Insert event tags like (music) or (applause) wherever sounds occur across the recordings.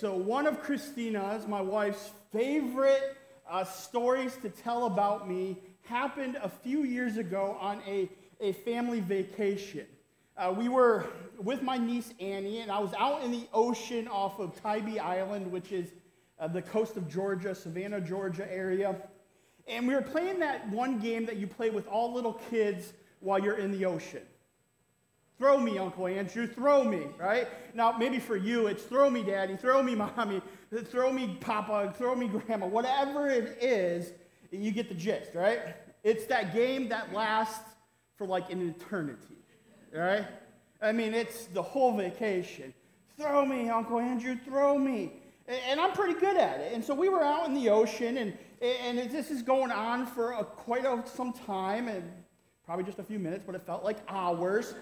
So, one of Christina's, my wife's favorite uh, stories to tell about me happened a few years ago on a, a family vacation. Uh, we were with my niece Annie, and I was out in the ocean off of Tybee Island, which is uh, the coast of Georgia, Savannah, Georgia area. And we were playing that one game that you play with all little kids while you're in the ocean. Throw me, Uncle Andrew, throw me, right? Now, maybe for you, it's throw me, Daddy, throw me, (laughs) Mommy, throw me, Papa, throw me, Grandma. Whatever it is, you get the gist, right? It's that game that lasts for like an eternity, right? I mean, it's the whole vacation. Throw me, Uncle Andrew, throw me. And I'm pretty good at it. And so we were out in the ocean, and, and this is going on for a, quite a, some time, and probably just a few minutes, but it felt like hours.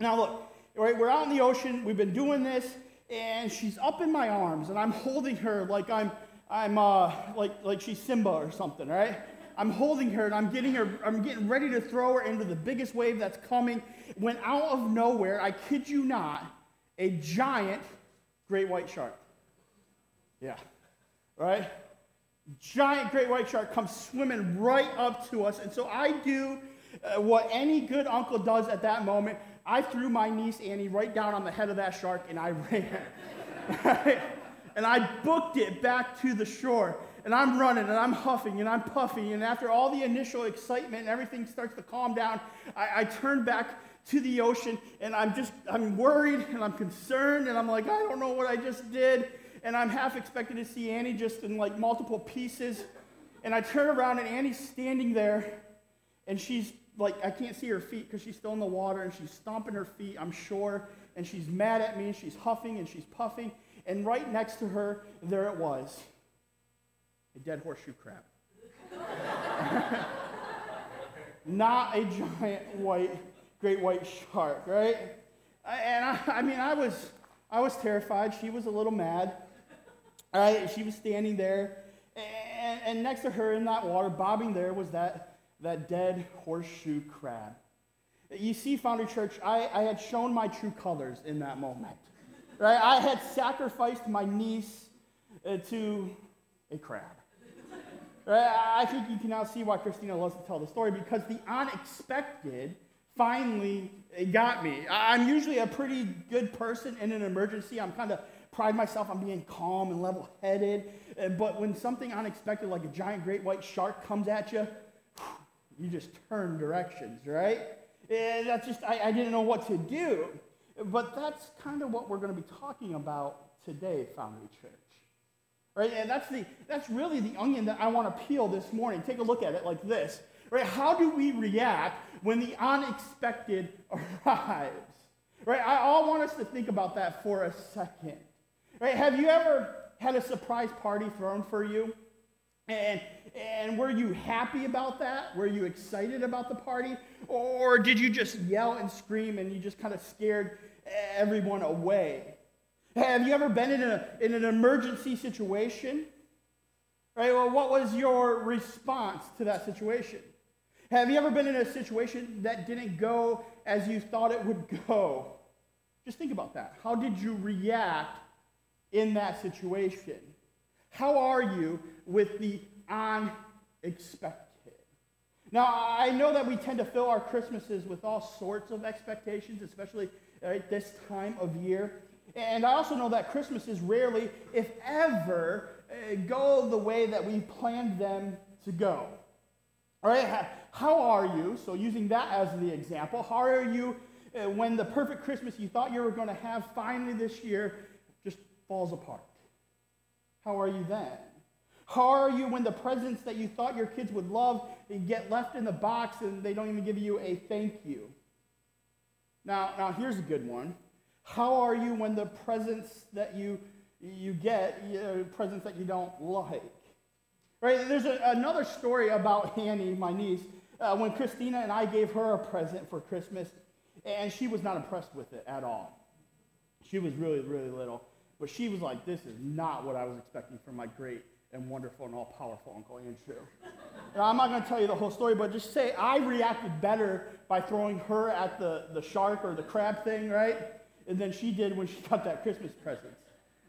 Now, look, right, we're out in the ocean, we've been doing this, and she's up in my arms, and I'm holding her like I'm, I'm uh, like, like she's Simba or something, right? I'm holding her and I'm getting her, I'm getting ready to throw her into the biggest wave that's coming. When out of nowhere, I kid you not, a giant great white shark. Yeah, right? Giant great white shark comes swimming right up to us. And so I do uh, what any good uncle does at that moment. I threw my niece Annie right down on the head of that shark and I (laughs) ran. right? And I booked it back to the shore. And I'm running and I'm huffing and I'm puffing. And after all the initial excitement and everything starts to calm down, I, I turn back to the ocean and I'm just, I'm worried and I'm concerned and I'm like, I don't know what I just did. And I'm half expecting to see Annie just in like multiple pieces. And I turn around and Annie's standing there and she's like, I can't see her feet because she's still in the water and she's stomping her feet, I'm sure. And she's mad at me and she's huffing and she's puffing. And right next to her, there it was a dead horseshoe crab. (laughs) Not a giant white, great white shark, right? And I, I mean, I was, I was terrified. She was a little mad. Right? She was standing there. And, and next to her in that water, bobbing there, was that that dead horseshoe crab. You see, Foundry Church, I, I had shown my true colors in that moment. Right? I had sacrificed my niece uh, to a crab. Right? I think you can now see why Christina loves to tell the story because the unexpected finally got me. I'm usually a pretty good person in an emergency. I'm kind of pride myself on being calm and level headed. Uh, but when something unexpected, like a giant great white shark, comes at you, you just turn directions, right? And that's just, I, I didn't know what to do. But that's kind of what we're going to be talking about today, Foundry Church. Right? And that's, the, that's really the onion that I want to peel this morning. Take a look at it like this. Right? How do we react when the unexpected (laughs) arrives? Right? I, all want us to think about that for a second. Right? Have you ever had a surprise party thrown for you? And, and were you happy about that? Were you excited about the party? Or did you just yell and scream and you just kind of scared everyone away? Have you ever been in, a, in an emergency situation? Right? Well, what was your response to that situation? Have you ever been in a situation that didn't go as you thought it would go? Just think about that. How did you react in that situation? How are you with the unexpected? Now, I know that we tend to fill our Christmases with all sorts of expectations, especially at this time of year. And I also know that Christmases rarely, if ever, uh, go the way that we planned them to go. All right, how are you? So, using that as the example, how are you uh, when the perfect Christmas you thought you were going to have finally this year just falls apart? How are you then? How are you when the presents that you thought your kids would love get left in the box and they don't even give you a thank you? Now, now here's a good one. How are you when the presents that you, you get, you know, presents that you don't like? Right? There's a, another story about Annie, my niece, uh, when Christina and I gave her a present for Christmas, and she was not impressed with it at all. She was really, really little. But she was like, this is not what I was expecting from my great and wonderful and all powerful Uncle Andrew. (laughs) now, I'm not going to tell you the whole story, but just say I reacted better by throwing her at the, the shark or the crab thing, right? And then she did when she (laughs) got that Christmas present.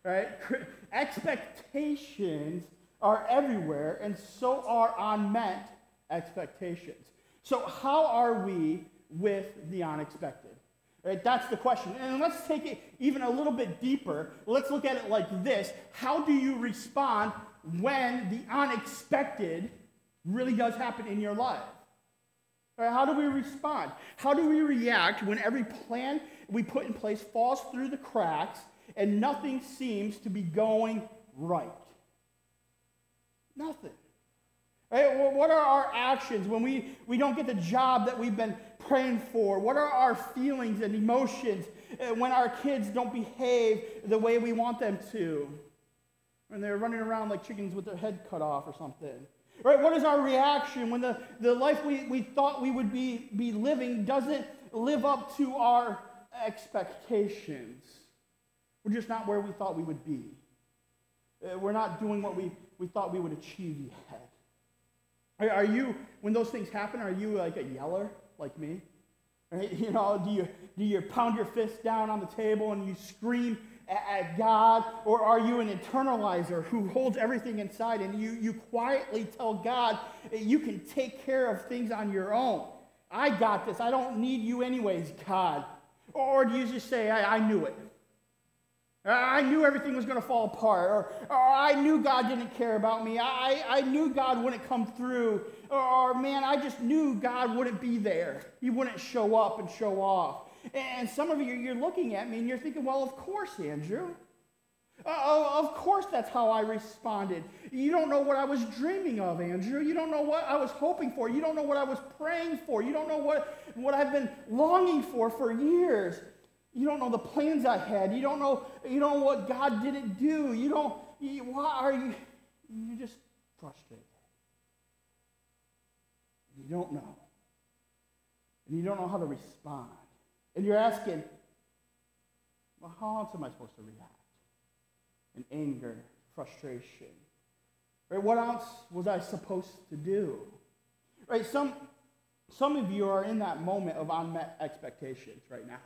right? (laughs) Expectations are everywhere, and so are unmet expectations. So, how are we with the unexpected? Right? That's the question. And let's take it even a little bit deeper. Let's look at it like this How do you respond when the unexpected really does happen in your life? Right? How do we respond? How do we react when every plan we put in place falls through the cracks and nothing seems to be going right? Nothing. Right? What are our actions when we, we don't get the job that we've been praying for? What are our feelings and emotions uh, when our kids don't behave the way we want them to? When they're running around like chickens with their head cut off or something. Right? What is our reaction when the, the life we, we thought we would be, be living doesn't live up to our expectations? We're just not where we thought we would be. Uh, we're not doing what we, we thought we would achieve yet. Are, are you, when those things happen, are you like a yeller like me? Right? (laughs) You know, do you, do you pound your fist down on the table and you scream at God? Or are you an internalizer who holds everything inside and you, you quietly tell God you can take care of things on your own? I got this. I don't need you anyways, God. Or do you just say, I, I knew it? I knew everything was going to fall apart. Or, or, I knew God didn't care about me. I, I knew God wouldn't come through. Or, or, man, I just knew God wouldn't be there. He wouldn't show up and show off. And some of you, you're looking at me and you're thinking, well, of course, Andrew. Uh, of course, that's how I responded. You don't know what I was dreaming of, Andrew. You don't know what I was hoping for. You don't know what I was praying for. You don't know what, what I've been longing for for years. You don't know the plans I had. You don't know, you don't know what God didn't do. You don't, you, why are you? You're just frustrated. You don't know. And you don't know how to respond. And you're asking, well, how else am I supposed to react? In anger, frustration. Right? What else was I supposed to do? Right? Some, some of you are in that moment of unmet expectations right now.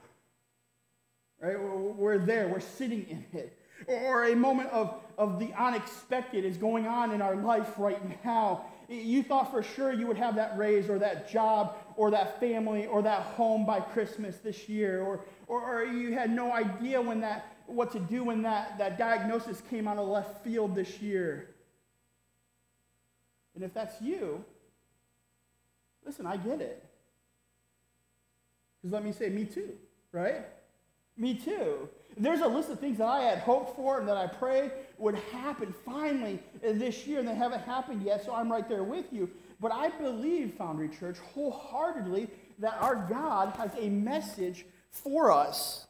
Right? We're there, we're sitting in it. Or a moment of, of the unexpected is going on in our life right now. You thought for sure you would have that raise or that job or that family or that home by Christmas this year, or, or, or you had no idea when that, what to do when that, that diagnosis came out of left field this year. And if that's you, listen, I get it. Because let me say, me too, right? Me too. There's a list of things that I had hoped for and that I prayed would happen finally this year, and they haven't happened yet, so I'm right there with you. But I believe, Foundry Church, wholeheartedly that our God has a message for us.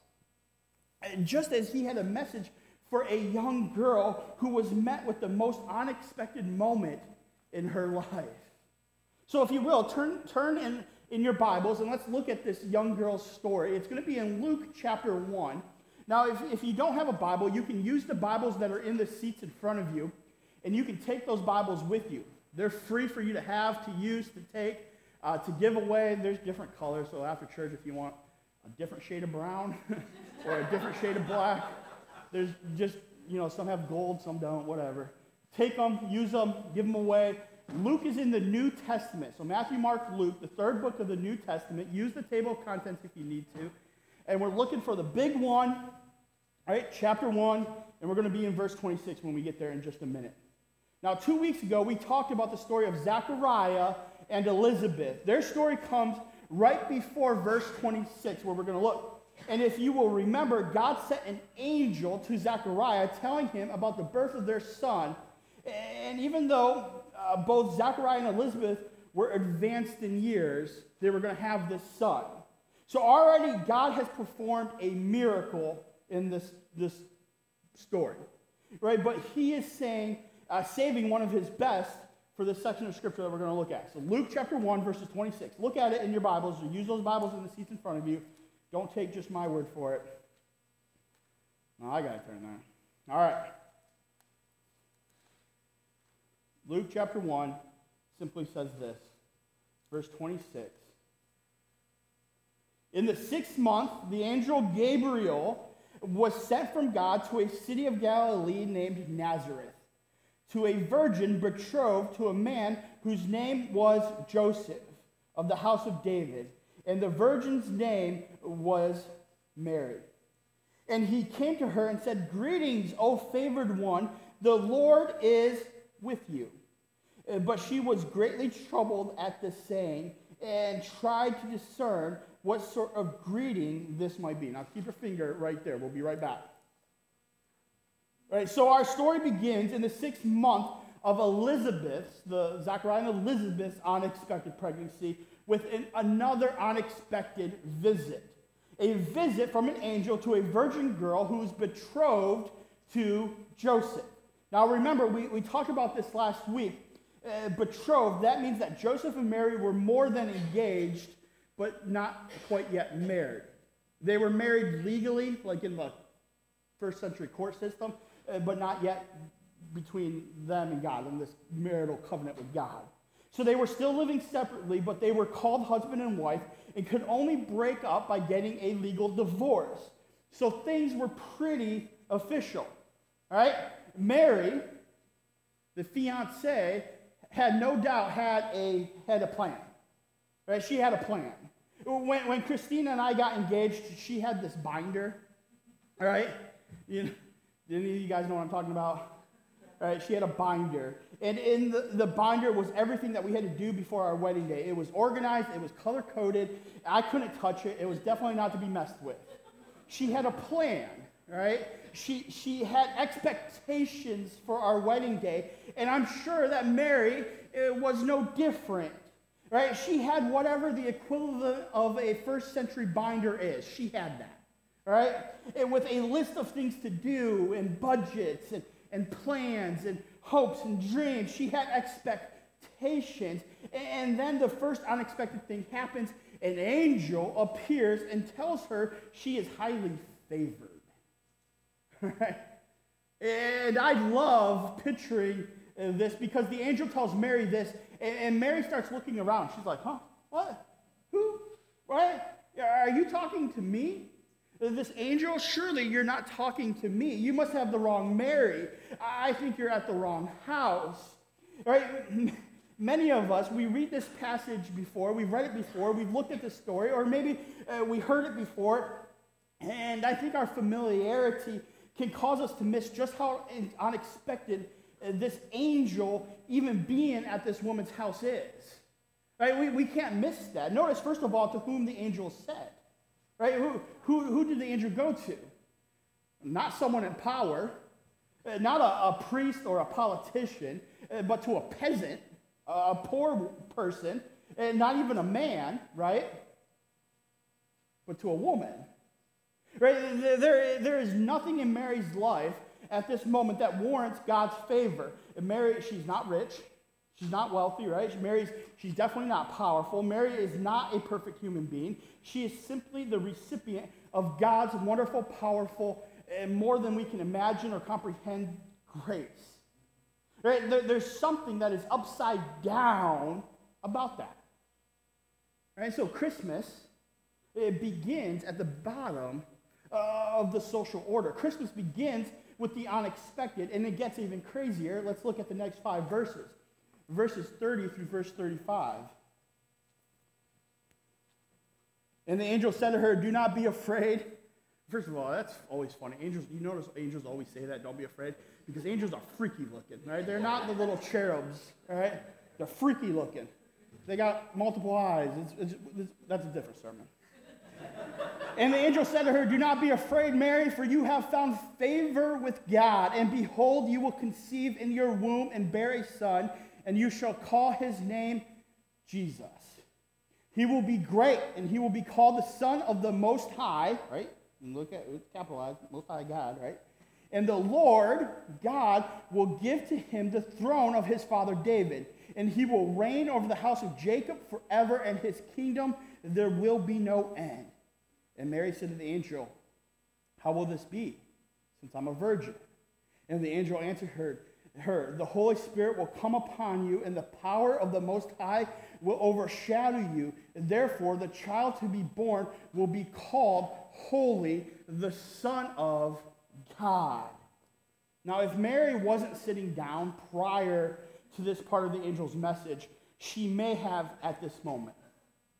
Just as He had a message for a young girl who was met with the most unexpected moment in her life. So, if you will, turn, turn in, in your Bibles and let's look at this young girl's story. It's going to be in Luke chapter 1. Now, if, if you don't have a Bible, you can use the Bibles that are in the seats in front of you, and you can take those Bibles with you. They're free for you to have, to use, to take, uh, to give away. There's different colors, so after church, if you want a different shade of brown (laughs) or a different shade of black, there's just, you know, some have gold, some don't, whatever. Take them, use them, give them away. Luke is in the New Testament. So Matthew, Mark, Luke, the third book of the New Testament. Use the table of contents if you need to. And we're looking for the big one, right? Chapter 1, and we're going to be in verse 26 when we get there in just a minute. Now, two weeks ago, we talked about the story of Zechariah and Elizabeth. Their story comes right before verse 26, where we're going to look. And if you will remember, God sent an angel to Zechariah telling him about the birth of their son. And even though uh, both Zechariah and Elizabeth were advanced in years, they were going to have this son. So already God has performed a miracle in this, this story, right? But he is saying, uh, saving one of his best for this section of scripture that we're going to look at. So Luke chapter 1, verses 26. Look at it in your Bibles or use those Bibles in the seats in front of you. Don't take just my word for it. No, I got to turn there. All right. Luke chapter 1 simply says this, verse 26. In the sixth month, the angel Gabriel was sent from God to a city of Galilee named Nazareth, to a virgin betrothed to a man whose name was Joseph of the house of David, and the virgin's name was Mary. And he came to her and said, Greetings, O favored one, the Lord is with you. Uh, but she was greatly troubled at this saying and tried to discern what sort of greeting this might be. Now, keep your finger right there. We'll be right back. Right, so our story begins in the sixth month of Elizabeth's, the Zechariah and Elizabeth's unexpected pregnancy, with an, another unexpected visit. A visit from an angel to a virgin girl who is betrothed to Joseph. Now, remember, we, we talked about this last week. Uh, betrothed, that means that Joseph and Mary were more than engaged, but not quite yet married. They were married legally, like in the first century court system, Uh, but not yet between them and God in this marital covenant with God. So they were still living separately, but they were called husband and wife and could only break up by getting a legal divorce. So things were pretty official. All right? Mary, the fiance, had no doubt had a, had a plan. Right? She had a plan. When, when Christina and I got engaged, she had this binder. All right? You know, any of you guys know what I'm talking about? Right? She had a binder. And in the, the binder was everything that we had to do before our wedding day. It was organized, it was color coded. I couldn't touch it. It was definitely not to be messed with. She had a plan, right? She, she had expectations for our wedding day. And I'm sure that Mary eh, was no different, right? She had whatever the equivalent of a first century binder is. She had that, right? And with a list of things to do and budgets and, and plans and hopes and dreams. She had expectations. And then the first unexpected thing happens. An angel appears and tells her she is highly favored. (laughs) Right? And I love picturing this because the angel tells Mary this, and Mary starts looking around. She's like, huh? What? Who? What? Are you talking to me? This angel, surely you're not talking to me. You must have the wrong Mary. I think you're at the wrong house. Right? (laughs) Many of us, we read this passage before, we've read it before, we've looked at this story, or maybe uh, we heard it before, and I think our familiarity can cause us to miss just how unexpected uh, this angel even being at this woman's house is. Right? We, we can't miss that. Notice, first of all, to whom the angel said. Right? Who, who, who did the angel go to? Not someone in power, uh, not a, a priest or a politician, uh, but to a peasant, a poor person, and not even a man, right? But to a woman. Right? There, there is nothing in Mary's life at this moment that warrants God's favor. Mary, she's not rich. She's not wealthy, right? She marries, she's definitely not powerful. Mary is not a perfect human being. She is simply the recipient of God's wonderful, powerful, and more than we can imagine or comprehend grace. Right? There, there's something that is upside down about that. Right? So Christmas, it begins at the bottom uh, of the social order. Christmas begins with the unexpected, and it gets even crazier. Let's look at the next five verses verses 30 through verse 35. And the angel said to her, Do not be afraid. First of all, that's always funny. Angels, you notice angels always say that, don't be afraid, because angels are freaky looking, right? They're not the little cherubs, right? They're freaky looking. They got multiple eyes. It's, it's, it's, that's a different sermon. and the angel said to her, Do not be afraid, Mary, for you have found favor with God. And behold, you will conceive in your womb and bear a son and you shall call his name Jesus. He will be great, and he will be called the Son of the Most High, right? And look at it, capitalized, Most High God, right? And the Lord God will give to him the throne of his father David, and he will reign over the house of Jacob forever, and his kingdom there will be no end. And Mary said to the angel, How will this be, since I'm a virgin? And the angel answered her, her. The Holy Spirit will come upon you, and the power of the Most High will overshadow you. Therefore, the child to be born will be called Holy, the Son of God. Now, if Mary wasn't sitting down prior to this part of the angel's message, she may have at this moment.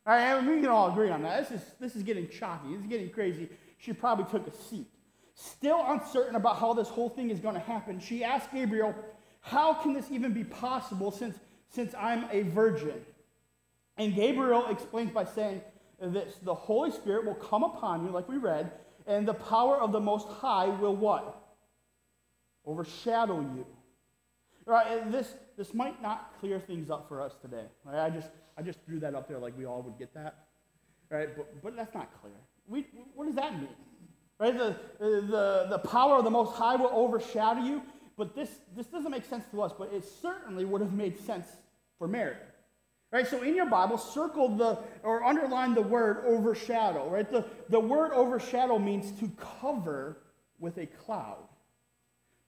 All right, we can all agree on that. This is, this is getting choppy. This is getting crazy. She probably took a seat. Still uncertain about how this whole thing is going to happen, she asked Gabriel, How can this even be possible since, since I'm a virgin? And Gabriel explains by saying this the Holy Spirit will come upon you, like we read, and the power of the Most High will what? Overshadow you. Right, this, this might not clear things up for us today. Right? I, just, I just threw that up there like we all would get that. Right? But, but that's not clear. We, what does that mean? Right? The, the, the power of the Most High will overshadow you. But this, this doesn't make sense to us, but it certainly would have made sense for Mary. Right? So in your Bible, circle the or underline the word overshadow. Right? The, the word overshadow means to cover with a cloud.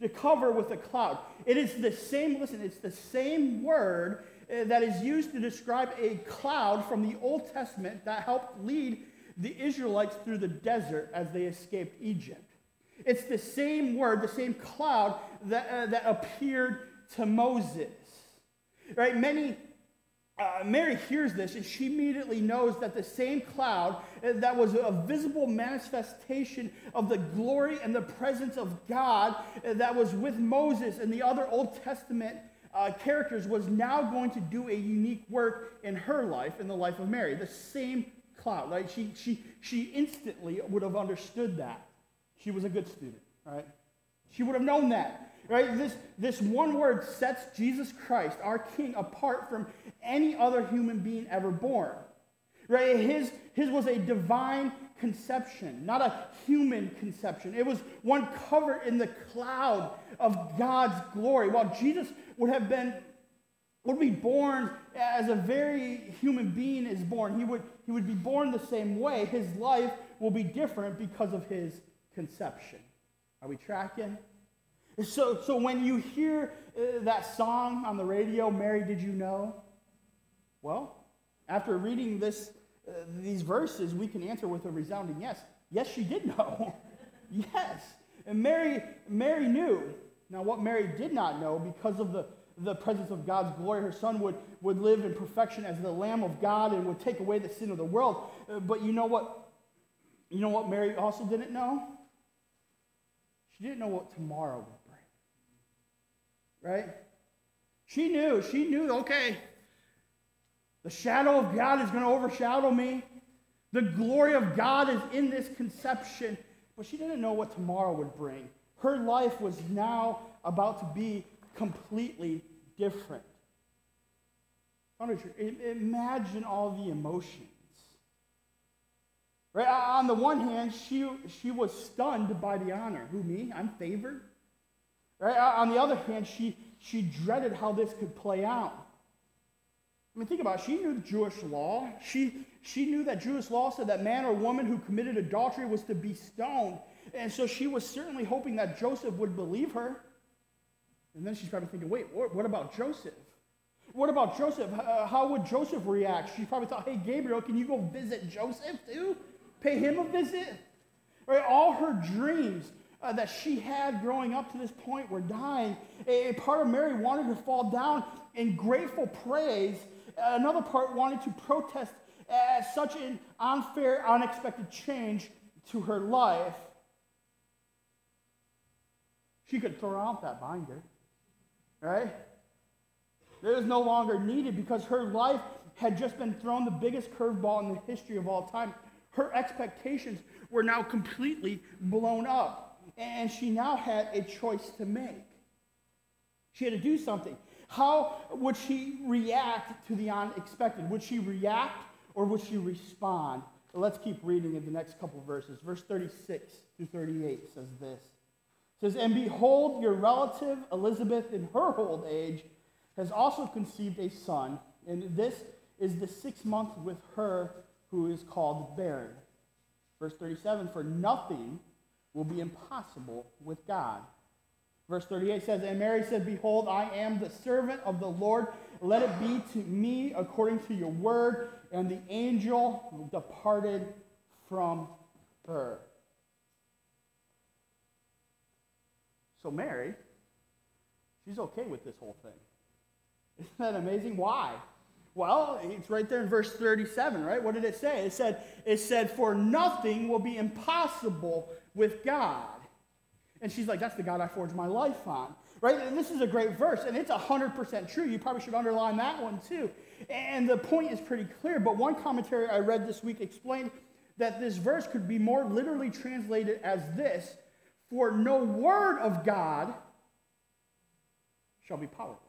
To cover with a cloud. It is the same, listen, it's the same word uh, that is used to describe a cloud from the Old Testament that helped lead the Israelites through the desert as they escaped Egypt. It's the same word, the same cloud that, uh, that appeared to Moses. Right? Many, uh, Mary hears this and she immediately knows that the same cloud uh, that was a visible manifestation of the glory and the presence of God uh, that was with Moses and the other Old Testament uh, characters was now going to do a unique work in her life, in the life of Mary. The same Right? She, she, she instantly would have understood that. She was a good student, right? She would have known that. Right? This, this one word sets Jesus Christ, our King, apart from any other human being ever born. Right? His, his was a divine conception, not a human conception. It was one covered in the cloud of God's glory. While Jesus would have been would be born as a very human being is born. He would, he would be born the same way. His life will be different because of his conception. Are we tracking? So, so when you hear uh, that song on the radio, Mary, did you know? Well, after reading this, uh, these verses, we can answer with a resounding yes. Yes, she did know. (laughs) yes. And Mary, Mary knew. Now, what Mary did not know, because of the the presence of God's glory. Her son would, would live in perfection as the Lamb of God and would take away the sin of the world. Uh, but you know what? You know what Mary also didn't know? She didn't know what tomorrow would bring. Right? She knew. She knew, okay, the shadow of God is going to overshadow me. The glory of God is in this conception. But she didn't know what tomorrow would bring. Her life was now about to be completely different. Imagine all the emotions. Right? On the one hand, she, she was stunned by the honor. Who, me? I'm favored. Right? On the other hand, she, she dreaded how this could play out. I mean, think about it. She knew Jewish law. She, she knew that Jewish law said that man or woman who committed adultery was to be stoned. And so she was certainly hoping that Joseph would believe her. And then she's probably thinking, wait, what, about Joseph? What about Joseph? Uh, how would Joseph react? She probably thought, hey, Gabriel, can you go visit Joseph too? Pay him a visit? Right? All her dreams uh, that she had growing up to this point were dying. A, a, part of Mary wanted to fall down in grateful praise. Another part wanted to protest at such an unfair, unexpected change to her life. She could throw out that binder right? It was no longer needed because her life had just been thrown the biggest curveball in the history of all time. Her expectations were now completely blown up, and she now had a choice to make. She had to do something. How would she react to the unexpected? Would she react or would she respond? Let's keep reading in the next couple verses. Verse 36 through 38 says this says, And behold, your relative Elizabeth in her old age has also conceived a son, and this is the sixth month with her who is called barren. Verse 37 For nothing will be impossible with God. Verse 38 says, And Mary said, Behold, I am the servant of the Lord. Let it be to me according to your word. And the angel departed from her. So, Mary, she's okay with this whole thing. Isn't that amazing? Why? Well, it's right there in verse 37, right? What did it say? It said, it said, For nothing will be impossible with God. And she's like, That's the God I forged my life on. Right? And this is a great verse, and it's 100% true. You probably should underline that one too. And the point is pretty clear, but one commentary I read this week explained that this verse could be more literally translated as this For no word of God shall be powerless.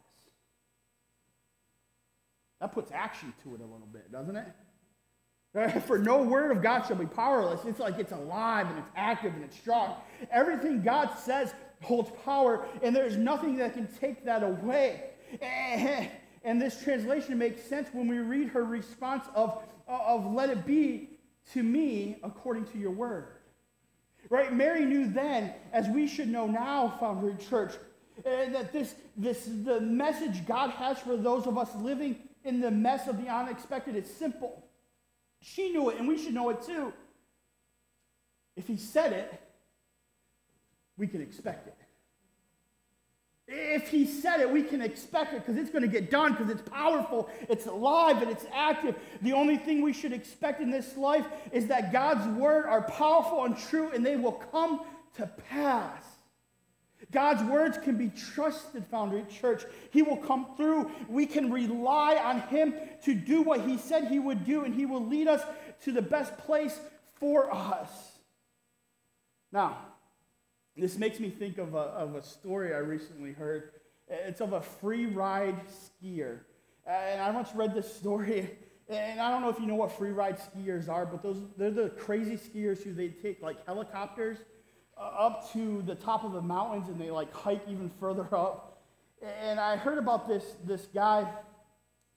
That puts action to it a little bit, doesn't it? (laughs) For no word of God shall be powerless. It's like it's alive and it's active and it's strong. Everything God says holds power, and there's nothing that can take that away. (laughs) And this translation makes sense when we read her response of, of let it be to me according to your word. Right? Mary knew then, as we should know now, Foundry Church, uh, that this, this the message God has for those of us living in the mess of the unexpected is simple. She knew it, and we should know it too. If he said it, we can expect it. If he said it, we can expect it because it's going to get done because it's powerful, it's alive, and it's active. The only thing we should expect in this life is that God's word are powerful and true and they will come to pass. God's words can be trusted, Foundry Church. He will come through. We can rely on Him to do what He said He would do, and He will lead us to the best place for us. Now, this makes me think of a, of a story I recently heard. It's of a free ride skier. And I once read this story, and I don't know if you know what free ride skiers are, but those, they're the crazy skiers who they take like helicopters uh, up to the top of the mountains and they like hike even further (laughs) up. And I heard about this, this guy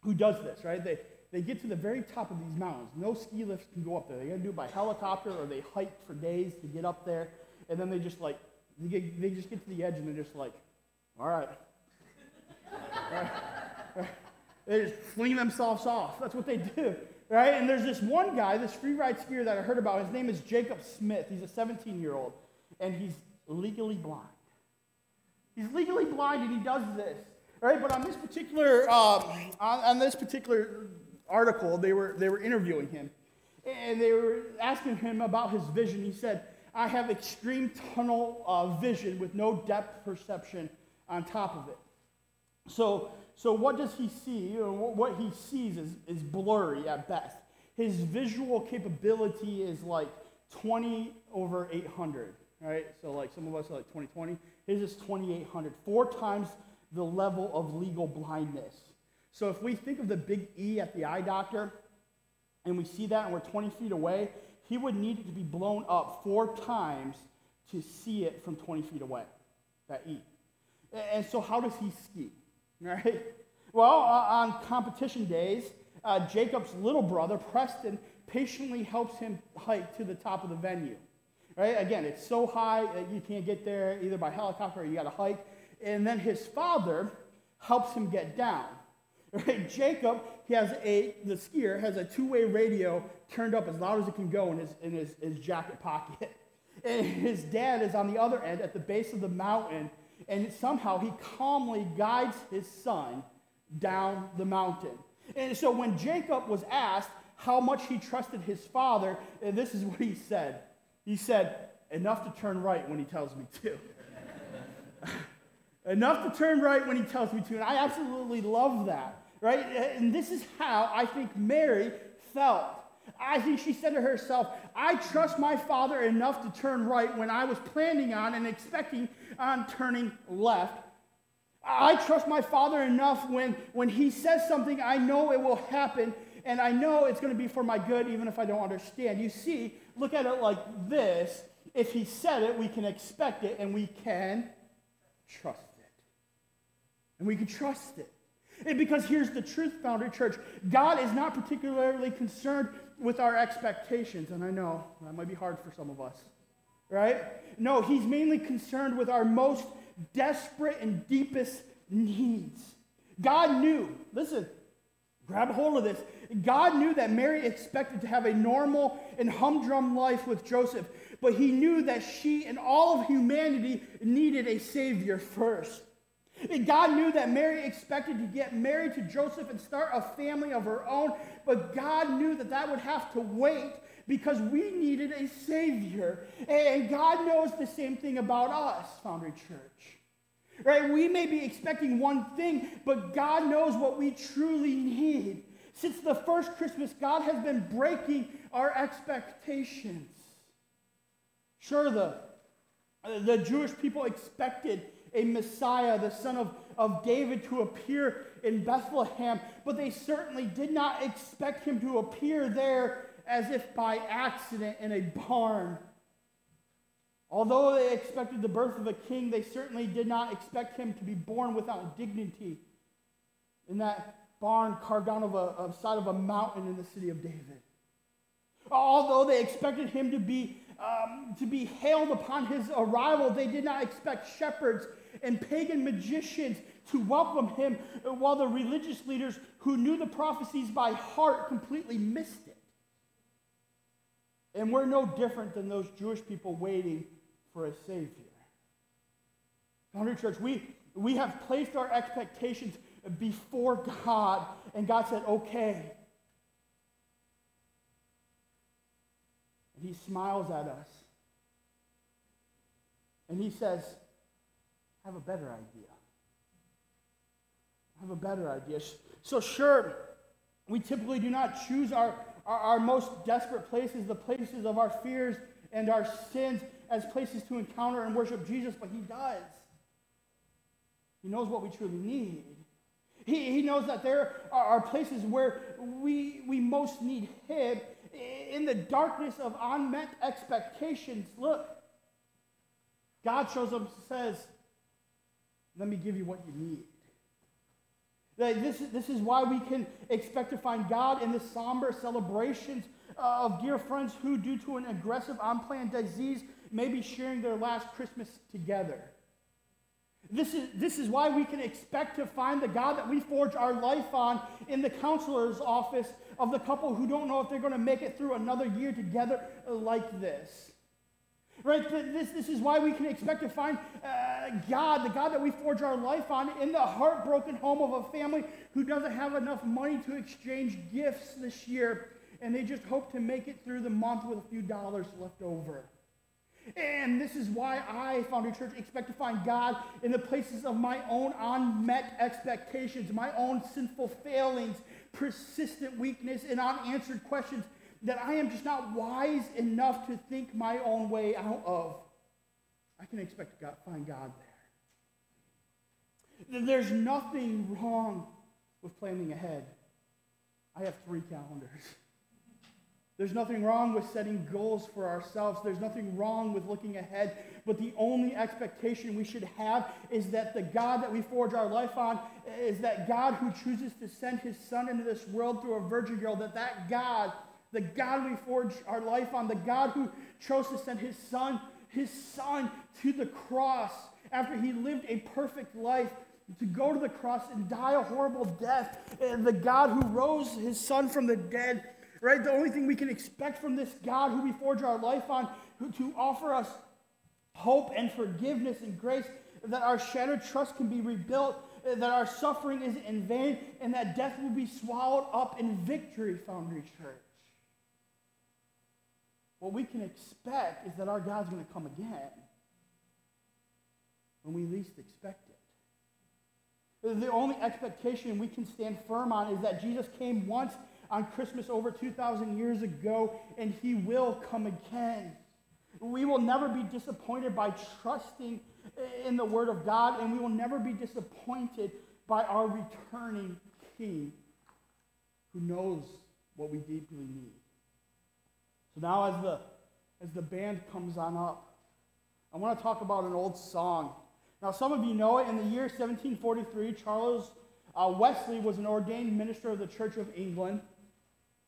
who does this, right? They, they get to the very top of these mountains. No ski lifts can go up there. They got to do it by helicopter or they hike for days to get up there. And then they just like they, get, they just get to the edge and they're just like, all right. They just fling themselves off. That's what they do, right? And there's this one guy, this free ride skier that I heard about. His name is Jacob Smith. He's a 17 year old, and he's legally blind. He's legally blind, and he does this, right? But on this particular um, on, on this particular article, they were they were interviewing him, and they were asking him about his vision. He said, I have extreme tunnel uh, vision with no depth perception on top of it. So, so what does he see? You know, what he sees is, is blurry at best. His visual capability is like 20 over 800, right? So like some of us are like 2020. His is 2800, four times the level of legal blindness. So if we think of the big E at the eye doctor, and we see that and we're 20 feet away, he would need it to be blown up four times to see it from 20 feet away, that E. And so, how does he ski? (laughs) Right? Well, on competition days, uh, Jacob's little brother, Preston, patiently helps him hike to the top of the venue. Right? Again, it's so high that you can't get there either by helicopter or you got to hike. And then his father helps him get down. (laughs) Right? Jacob, he has a, the skier has a two-way radio turned up as loud as it can go in his, in his, his jacket pocket. (laughs) And his dad is on the other end at the base of the mountain, and somehow he calmly guides his son down the mountain. And so when Jacob was asked how much he trusted his father, and this is what he said. He said, enough to turn right when he tells me to. (laughs) enough to turn right when he tells me to. And I absolutely love that, right? Uh, and this is how I think Mary felt. I think she said to herself, I trust my father enough to turn right when I was planning on and expecting on turning left. I trust my father enough when, when he says something, I know it will happen, and I know it's going to be for my good, even if I don't understand. You see, look at it like this. If he said it, we can expect it, and we can trust it. And we can trust it. And because here's the truth, Foundry Church God is not particularly concerned with our expectations. And I know that might be hard for some of us, right? No, He's mainly concerned with our most desperate and deepest needs. God knew, listen, grab hold of this. God knew that Mary expected to have a normal and humdrum life with Joseph, but he knew that she and all of humanity needed a Savior first. God knew that Mary expected to get married to Joseph and start a family of her own, but God knew that that would have to wait because we needed a Savior. And God knows the same thing about us, Foundry Church. Right? We may be expecting one thing, but God knows what we truly need. Since the first Christmas, God has been breaking our expectations. Sure, the, the Jewish people expected a Messiah, the son of, of David, to appear in Bethlehem, but they certainly did not expect him to appear there as if by accident in a barn. Although they expected the birth of a king, they certainly did not expect him to be born without dignity in that barn carved out of a, of side of a mountain in the city of David. Although they expected him to be, um, to be hailed upon his arrival, they did not expect shepherds and pagan magicians to welcome him, while the religious leaders who knew the prophecies by heart completely missed it. And we're no different than those Jewish people waiting for a Savior. Foundry Church, we, we have placed our expectations before God, and God said, okay. And He smiles at us. And He says, I have a better idea. I have a better idea. So, sure, we typically do not choose our, our, our most desperate places, the places of our fears and our sins, as places to encounter and worship Jesus, but He does. He knows what we truly need. He, he knows that there are, places where we, we most need Him. In the darkness of unmet expectations, look, God shows up and says, Let me give you what you need. This, this is why we can expect to find God in the somber celebrations of dear friends who, due to an aggressive, unplanned disease, may be sharing their last Christmas together. This is, this is why we can expect to find the God that we forge our life on in the counselor's office of the couple who don't know if they're going to make it through another year together like this. Right? This, this is why we can expect to find uh, God, the God that we forge our life on, in the heartbroken home of a family who doesn't have enough money to exchange gifts this year, and they just hope to make it through the month with a few dollars left over. And this is why I, Foundry Church, expect to find God in the places of my own unmet expectations, my own sinful failings, persistent weakness, and unanswered questions that I am just not wise enough to think my own way out of. I can expect to find God there. There's nothing wrong with planning ahead. I have three calendars. (laughs) There's nothing wrong with setting goals for ourselves. There's nothing wrong with looking ahead. But the only expectation we should have is that the God that we forge our life on is that God who chooses to send his son into this world through a virgin girl, that that God, the God we forge our life on, the God who chose to send his son, his son to the cross after he lived a perfect life to go to the cross and die a horrible death, and the God who rose his son from the dead right? The only thing we can expect from this God who we forge our life on, who, to offer us hope and forgiveness and grace, that our shattered trust can be rebuilt, that our suffering isn't in vain, and that death will be swallowed up in victory, Foundry Church. What we can expect is that our God's going to come again when we least expect it. The only expectation we can stand firm on is that Jesus came once on Christmas over 2,000 years ago, and he will come again. We will never be disappointed by trusting in the Word of God, and we will never be disappointed by our returning King who knows what we deeply need. So now, as the, as the band comes on up, I want to talk about an old song. Now, some of you know it. In the year 1743, Charles uh, Wesley was an ordained minister of the Church of England.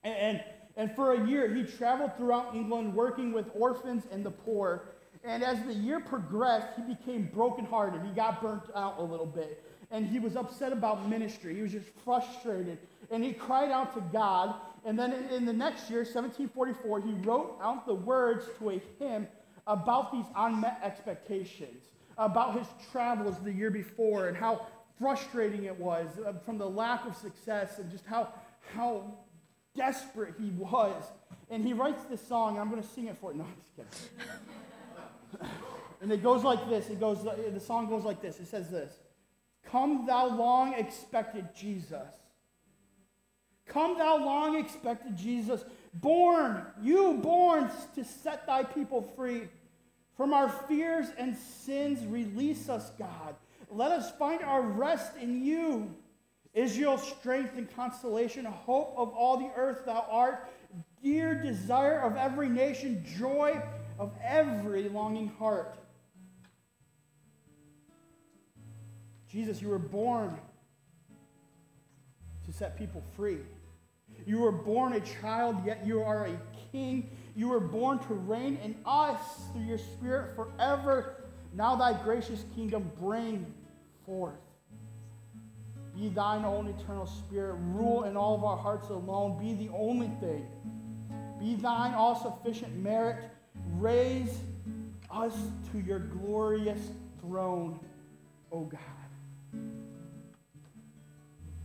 And, and, and for a year, he traveled throughout England working with orphans and the poor. And as the year progressed, he became brokenhearted. He got burnt out a little bit. And he was upset about ministry. He was just frustrated. And he cried out to God. And then in the next year, 1744, he wrote out the words to a hymn about these unmet expectations, about his travels the year before, and how frustrating it was uh, from the lack of success, and just how, how desperate he was. And he writes this song. I'm going to sing it for you. No, I'm just kidding. and it goes like this. It goes. The song goes like this. It says this: "Come, thou long expected Jesus. Come, thou long expected Jesus, born, you born to set thy people free from our fears and sins. Release us, God. Let us find our rest in you." Israel's strength and consolation, hope of all the earth, thou art, dear desire of every nation, joy of every longing heart. Jesus, you were born to set people free. You were born a child, yet you are a king. You were born to reign in us through your spirit forever. Now thy gracious kingdom bring forth. Be thine own eternal spirit. Rule in all of our hearts alone. Be the only thing. Be thine all sufficient merit. Raise us to your glorious throne, O God.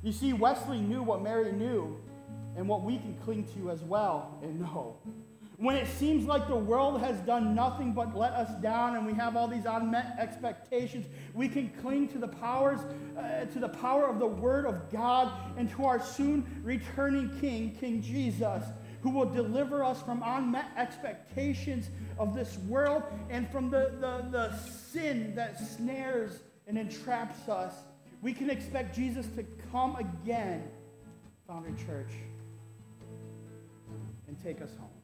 You see, Wesley knew what Mary knew and what we can cling to as well and know. When it seems like the world has done nothing but let us down and we have all these unmet expectations, we can cling to the powers, uh, to the power of the Word of God and to our soon returning King, King Jesus, who will deliver us from unmet expectations of this world and from the, the, the sin that snares and entraps us. We can expect Jesus to come again, Foundry Church, and take us home.